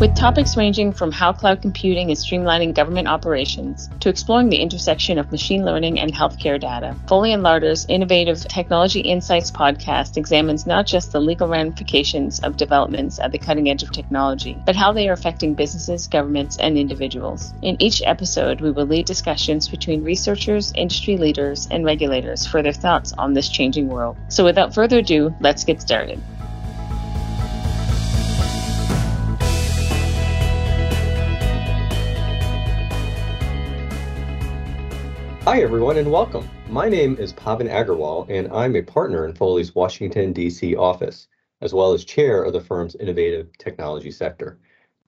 with topics ranging from how cloud computing is streamlining government operations to exploring the intersection of machine learning and healthcare data. Foley and Lardner's innovative Technology Insights podcast examines not just the legal ramifications of developments at the cutting edge of technology, but how they are affecting businesses, governments, and individuals. In each episode, we will lead discussions between researchers, industry leaders, and regulators for their thoughts on this changing world. So without further ado, let's get started. Hi, everyone, and welcome. My name is Pavan Agarwal, and I'm a partner in Foley's Washington, D.C. office, as well as chair of the firm's innovative technology sector.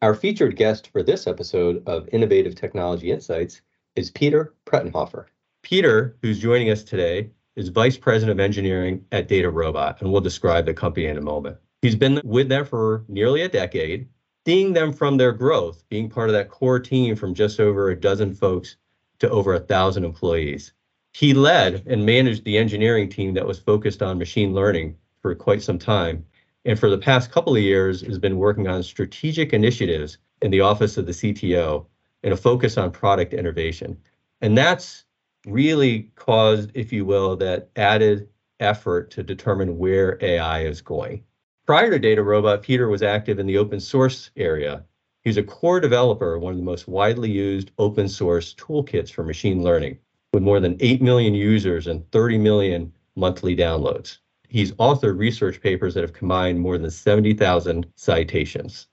Our featured guest for this episode of Innovative Technology Insights is Peter Prettenhofer. Peter, who's joining us today, is Vice President of Engineering at DataRobot, and we'll describe the company in a moment. He's been with them for nearly a decade, seeing them from their growth, being part of that core team from just over a dozen folks to over a thousand employees. He led and managed the engineering team that was focused on machine learning for quite some time. And for the past couple of years has been working on strategic initiatives in the office of the CTO and a focus on product innovation. And that's really caused, if you will, that added effort to determine where AI is going. Prior to DataRobot, Peter was active in the open source area He's a core developer of one of the most widely used open source toolkits for machine learning, with more than 8 million users and 30 million monthly downloads. He's authored research papers that have combined more than 70,000 citations.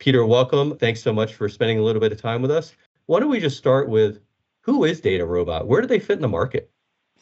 Peter, welcome. Thanks so much for spending a little bit of time with us. Why don't we just start with who is DataRobot? Where do they fit in the market?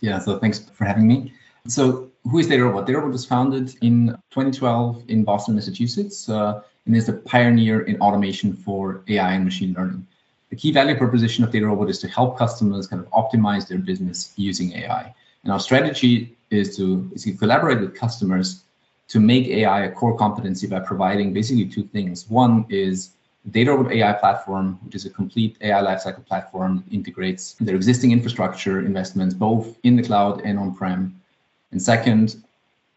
Yeah, so thanks for having me. So, who is DataRobot? DataRobot was founded in 2012 in Boston, Massachusetts. Uh, and is the pioneer in automation for AI and machine learning. The key value proposition of DataRobot is to help customers kind of optimize their business using AI. And our strategy is to, is to collaborate with customers to make AI a core competency by providing basically two things. One is DataRobot AI platform, which is a complete AI lifecycle platform that integrates their existing infrastructure investments both in the cloud and on-prem. And second,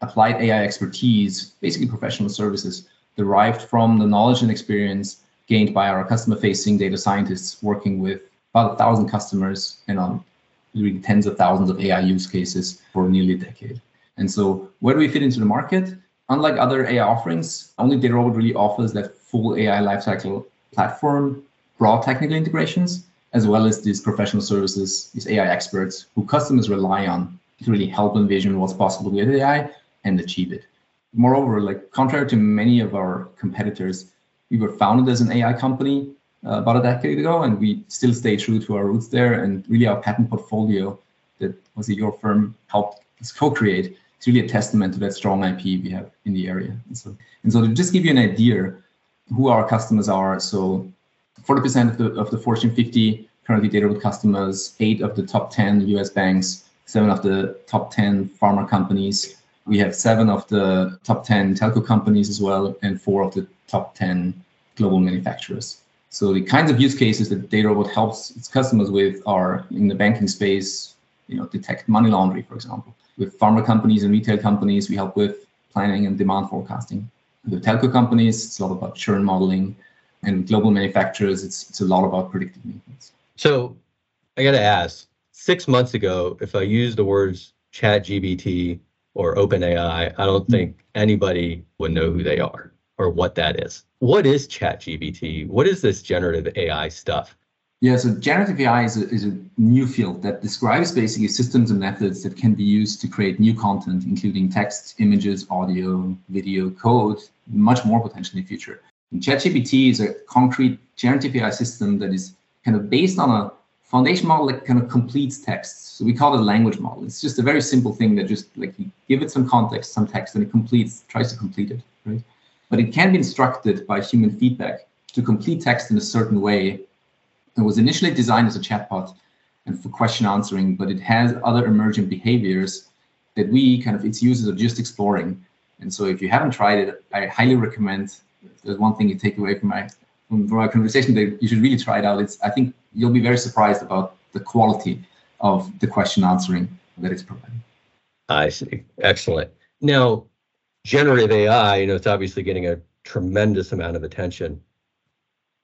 applied AI expertise, basically professional services derived from the knowledge and experience gained by our customer facing data scientists working with about a thousand customers and on really tens of thousands of AI use cases for nearly a decade. And so, where do we fit into the market? Unlike other AI offerings, only DataRobot really offers that full AI lifecycle platform, broad technical integrations, as well as these professional services, these AI experts who customers rely on to really help envision what's possible with AI and achieve it. Moreover, like contrary to many of our competitors, we were founded as an AI company uh, about a decade ago, and we still stay true to our roots there. And really, our patent portfolio that was your firm helped us co-create is really a testament to that strong IP we have in the area. And so, and so to just give you an idea who our customers are, so 40% of the of the Fortune 50 currently DataRobot customers, eight of the top 10 US banks, seven of the top 10 pharma companies, we have seven of the top 10 telco companies as well, and four of the top 10 global manufacturers. So the kinds of use cases that DataRobot helps its customers with are in the banking space, you know, detect money laundering, for example. With pharma companies and retail companies, we help with planning and demand forecasting. With telco companies, it's a lot about churn modeling. And global manufacturers, it's, it's a lot about predictive maintenance. So I got to ask, six months ago, if I use the words ChatGPT or OpenAI, I don't hmm. think anybody would know who they are or what that is. What is ChatGPT? What is this generative AI stuff? Yeah, so generative AI is a, is a new field that describes basically systems and methods that can be used to create new content, including text, images, audio, video, code, much more potentially in the future. And ChatGPT is a concrete generative AI system that is kind of based on a foundation model that kind of completes text. So we call it a language model. It's just a very simple thing that just like you give it some context, some text, and it completes, tries to complete it, right? But it can be instructed by human feedback to complete text in a certain way. It was initially designed as a chatbot and for question answering, but it has other emergent behaviors that we kind of its users are just exploring. And so if you haven't tried it, I highly recommend. there's one thing you take away from my from our conversation that you should really try it out. It's I think you'll be very surprised about the quality of the question answering that it's providing. I see. Excellent. Now, generative AI, you know, it's obviously getting a tremendous amount of attention.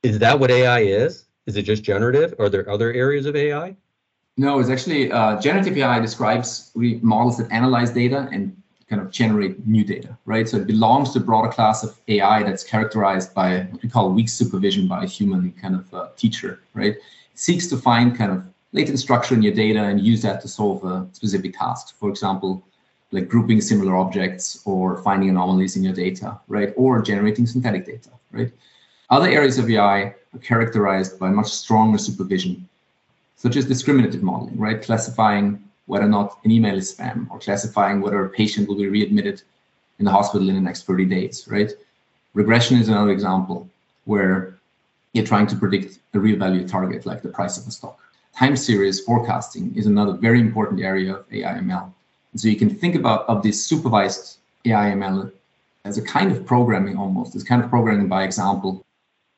Is that what AI is? Is it just generative? Are there other areas of AI? No, it's actually uh, generative AI describes models that analyze data and kind of generate new data, right? So it belongs to a broader class of AI that's characterized by what we call weak supervision by a human kind of uh, teacher, right? It seeks to find kind of latent structure in your data and use that to solve a specific task. For example, like grouping similar objects or finding anomalies in your data, right? Or generating synthetic data, right? Other areas of AI are characterized by much stronger supervision, such as discriminative modeling, right? Classifying whether or not an email is spam or classifying whether a patient will be readmitted in the hospital in the next 30 days, right? Regression is another example where you're trying to predict a real value target like the price of a stock. Time series forecasting is another very important area of AI ML. And so you can think about of this supervised AI ML as a kind of programming almost, as kind of programming by example.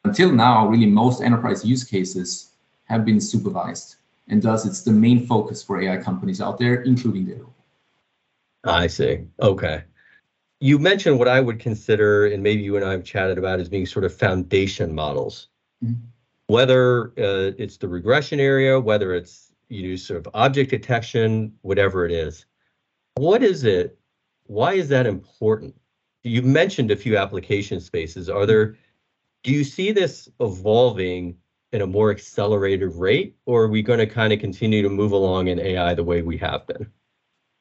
Until now, really most enterprise use cases have been supervised. And thus it's the main focus for AI companies out there, including Data. I see. Okay. You mentioned what I would consider, and maybe you and I have chatted about, as being sort of foundation models. Mm-hmm. Whether uh, it's the regression area, whether it's you know, sort of object detection, whatever it is. What is it? Why is that important? You mentioned a few application spaces. Are there, do you see this evolving in a more accelerated rate, or are we going to kind of continue to move along in AI the way we have been?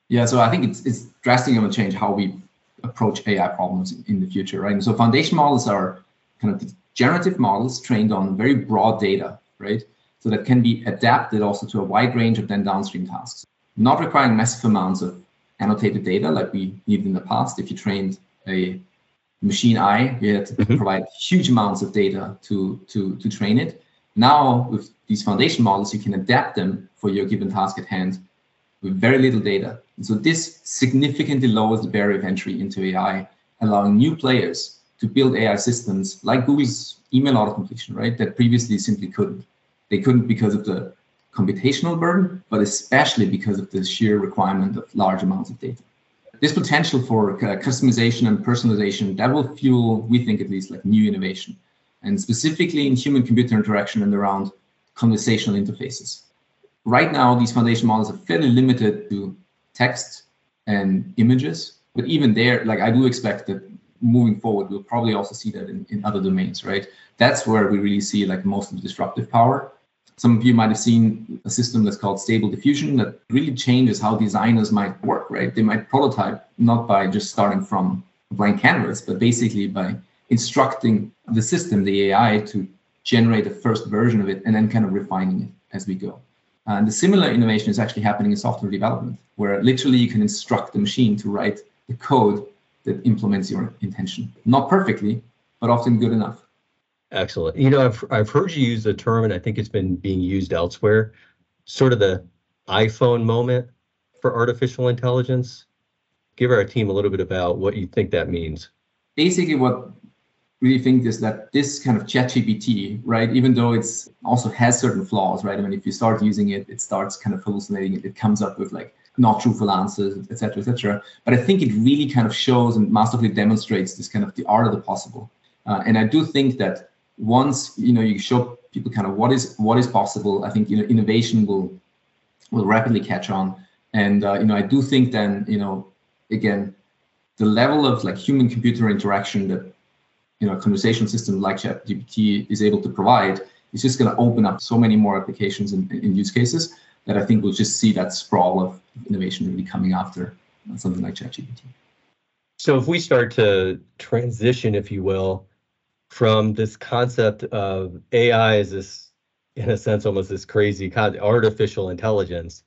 Yeah, so I think it's, it's drastically going to change how we approach AI problems in the future, right? And so foundation models are kind of generative models trained on very broad data, right? So that can be adapted also to a wide range of then downstream tasks, not requiring massive amounts of annotated data like we needed in the past. If you trained a machine eye, you had to mm-hmm. provide huge amounts of data to, to, to train it. Now, with these foundation models, you can adapt them for your given task at hand with very little data. And so this significantly lowers the barrier of entry into AI, allowing new players to build AI systems like Google's email autocompletion, right? That previously simply couldn't. They couldn't because of the computational burden, but especially because of the sheer requirement of large amounts of data. This potential for uh, customization and personalization that will fuel, we think at least, like new innovation, and specifically in human-computer interaction and around conversational interfaces. Right now, these foundation models are fairly limited to text and images, but even there, like I do expect that moving forward, we'll probably also see that in, in other domains, right? That's where we really see like most of the disruptive power some of you might have seen a system that's called stable diffusion that really changes how designers might work, right? They might prototype not by just starting from a blank canvas, but basically by instructing the system, the AI, to generate a first version of it and then kind of refining it as we go. And the similar innovation is actually happening in software development, where literally you can instruct the machine to write the code that implements your intention. Not perfectly, but often good enough. Excellent. You know, I've I've heard you use the term, and I think it's been being used elsewhere, sort of the iPhone moment for artificial intelligence. Give our team a little bit about what you think that means. Basically, what really think is that this kind of ChatGPT, right, even though it's also has certain flaws, right? I mean, if you start using it, it starts kind of hallucinating it. It comes up with like not truthful answers, etc., etc. But I think it really kind of shows and masterfully demonstrates this kind of the art of the possible. Uh, and I do think that once you know you show people kind of what is what is possible, I think you know innovation will will rapidly catch on. And uh, you know I do think then you know again the level of like human computer interaction that you know conversation system like ChatGPT is able to provide is just going to open up so many more applications and, and use cases that I think we'll just see that sprawl of innovation really coming after something like ChatGPT. So if we start to transition, if you will, from this concept of AI as this, in a sense, almost this crazy kind of artificial intelligence.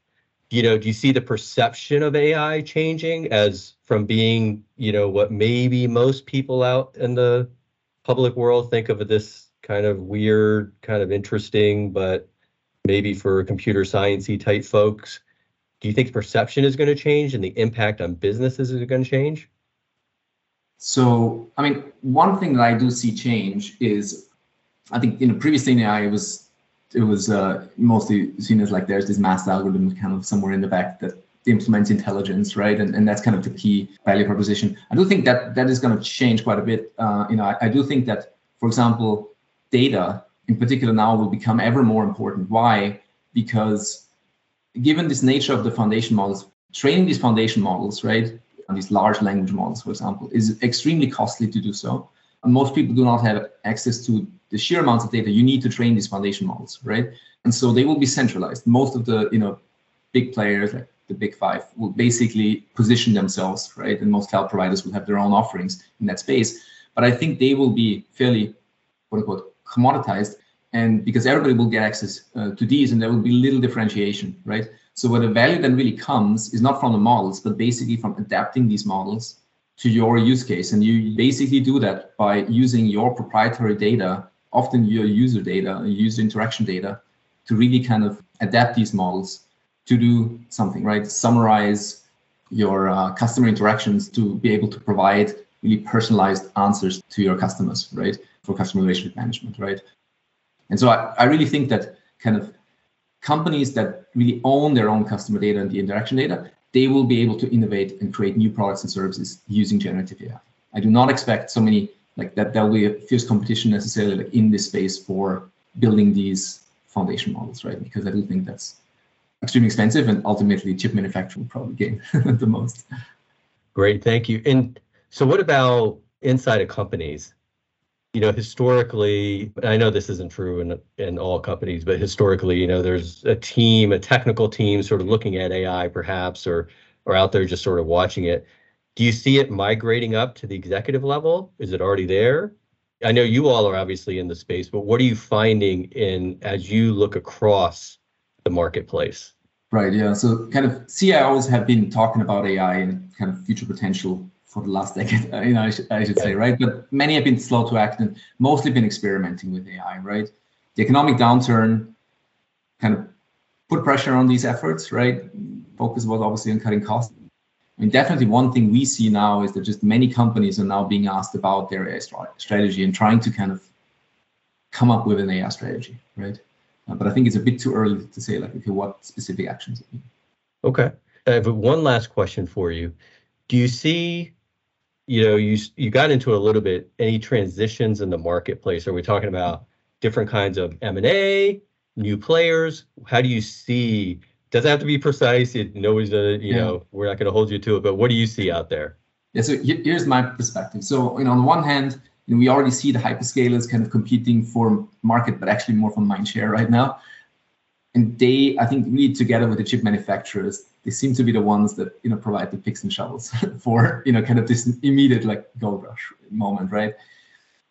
You know, do you see the perception of AI changing as from being, you know, what maybe most people out in the public world think of this kind of weird, kind of interesting, but maybe for computer sciencey type folks, do you think perception is going to change and the impact on businesses is going to change? So, I mean, one thing that I do see change is, I think in the previous thing I was it was uh, mostly seen as like there's this math algorithm kind of somewhere in the back that implements intelligence, right? And, and that's kind of the key value proposition. I do think that that is going to change quite a bit. Uh, you know, I, I do think that, for example, data in particular now will become ever more important. Why? Because given this nature of the foundation models, training these foundation models, right, these large language models, for example, is extremely costly to do so. And most people do not have access to the sheer amounts of data you need to train these foundation models, right? And so they will be centralized. Most of the, you know, big players like the big five will basically position themselves, right? And most cloud providers will have their own offerings in that space. But I think they will be fairly, quote unquote, commoditized. And because everybody will get access uh, to these and there will be little differentiation, right? So where the value then really comes is not from the models, but basically from adapting these models to your use case. And you basically do that by using your proprietary data, often your user data, user interaction data, to really kind of adapt these models to do something, right? Summarize your uh, customer interactions to be able to provide really personalized answers to your customers, right? For customer relationship management, right? And so I, I really think that kind of companies that really own their own customer data and the interaction data, they will be able to innovate and create new products and services using generative AI. I do not expect so many like that there'll be a fierce competition necessarily like in this space for building these foundation models, right? Because I do think that's extremely expensive and ultimately chip manufacturing probably gain the most. Great, thank you. And so what about inside of companies? You know, historically, I know this isn't true in in all companies, but historically, you know, there's a team, a technical team sort of looking at AI perhaps or or out there just sort of watching it. Do you see it migrating up to the executive level? Is it already there? I know you all are obviously in the space, but what are you finding in as you look across the marketplace. Right. Yeah. So kind of CIOs have been talking about AI and kind of future potential for the last decade. Uh, you know, I, sh- I should say, right? But many have been slow to act and mostly been experimenting with AI. Right. The economic downturn kind of put pressure on these efforts. Right. Focus was obviously on cutting costs. I mean, definitely one thing we see now is that just many companies are now being asked about their AI strategy and trying to kind of come up with an AI strategy, right? Uh, but I think it's a bit too early to say like, okay, what specific actions? Okay. I have one last question for you. Do you see, you know, you you got into a little bit any transitions in the marketplace? Are we talking about different kinds of M&A, new players? How do you see? Doesn't have to be precise? It always, uh, you yeah. know, we're not going to hold you to it. But what do you see out there? Yeah. So here's my perspective. So, you know, on the one hand, and we already see the hyperscalers kind of competing for market, but actually more for mind share right now. And they, I think, really together with the chip manufacturers, they seem to be the ones that you know provide the picks and shovels for you know kind of this immediate like gold rush moment, right?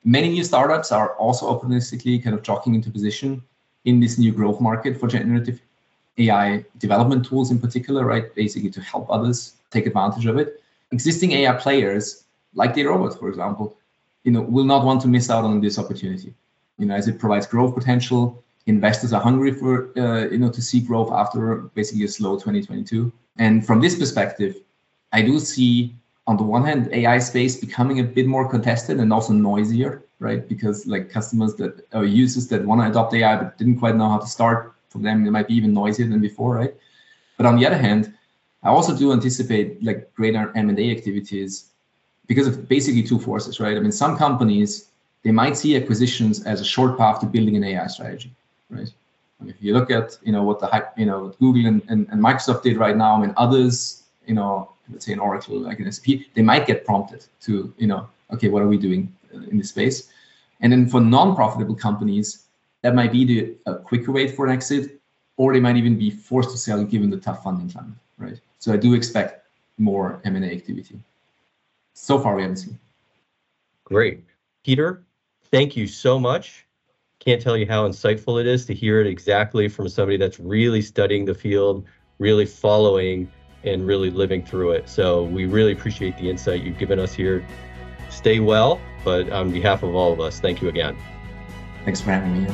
Many new startups are also opportunistically kind of jockeying into position in this new growth market for generative AI development tools in particular, right? Basically to help others take advantage of it. Existing AI players like DataRobot, for example, you know, will not want to miss out on this opportunity. You know, as it provides growth potential, investors are hungry for uh, you know to see growth after basically a slow 2022. And from this perspective, I do see on the one hand AI space becoming a bit more contested and also noisier, right? Because like customers that or users that want to adopt AI but didn't quite know how to start, for them it might be even noisier than before, right? But on the other hand, I also do anticipate like greater M&A activities because of basically two forces, right? I mean, some companies they might see acquisitions as a short path to building an AI strategy, right? Mean, if you look at you know what the you know Google and, and, and Microsoft did right now, mean others, you know, let's say an Oracle like an SAP, they might get prompted to you know, okay, what are we doing uh, in this space? And then for non-profitable companies, that might be the a quicker way for an exit, or they might even be forced to sell given the tough funding climate, right? So I do expect more M&A activity so far we haven't seen. Great. Peter, thank you so much. Can't tell you how insightful it is to hear it exactly from somebody that's really studying the field, really following, and really living through it. So we really appreciate the insight you've given us here. Stay well, but on behalf of all of us, thank you again. Thanks for having me.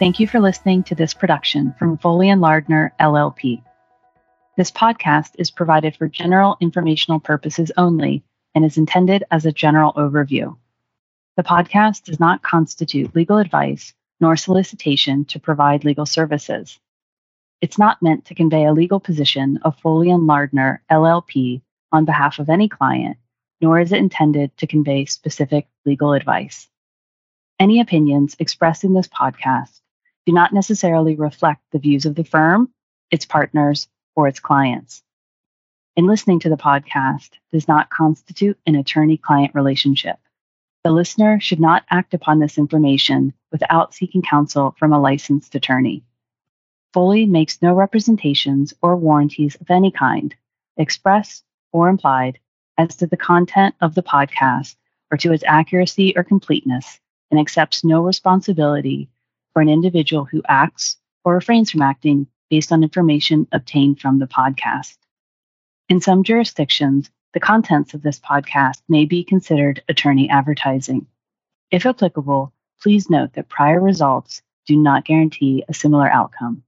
Thank you for listening to this production from Foley and Lardner, LLP. This podcast is provided for general informational purposes only and is intended as a general overview. The podcast does not constitute legal advice nor solicitation to provide legal services. It's not meant to convey a legal position of Foley and Lardner, LLP, on behalf of any client, nor is it intended to convey specific legal advice. Any opinions expressed in this podcast do not necessarily reflect the views of the firm, its partners, or its clients. In listening to the podcast does not constitute an attorney client relationship. The listener should not act upon this information without seeking counsel from a licensed attorney. Foley makes no representations or warranties of any kind, express or implied, as to the content of the podcast or to its accuracy or completeness, and accepts no responsibility for an individual who acts or refrains from acting based on information obtained from the podcast. In some jurisdictions, the contents of this podcast may be considered attorney advertising. If applicable, please note that prior results do not guarantee a similar outcome.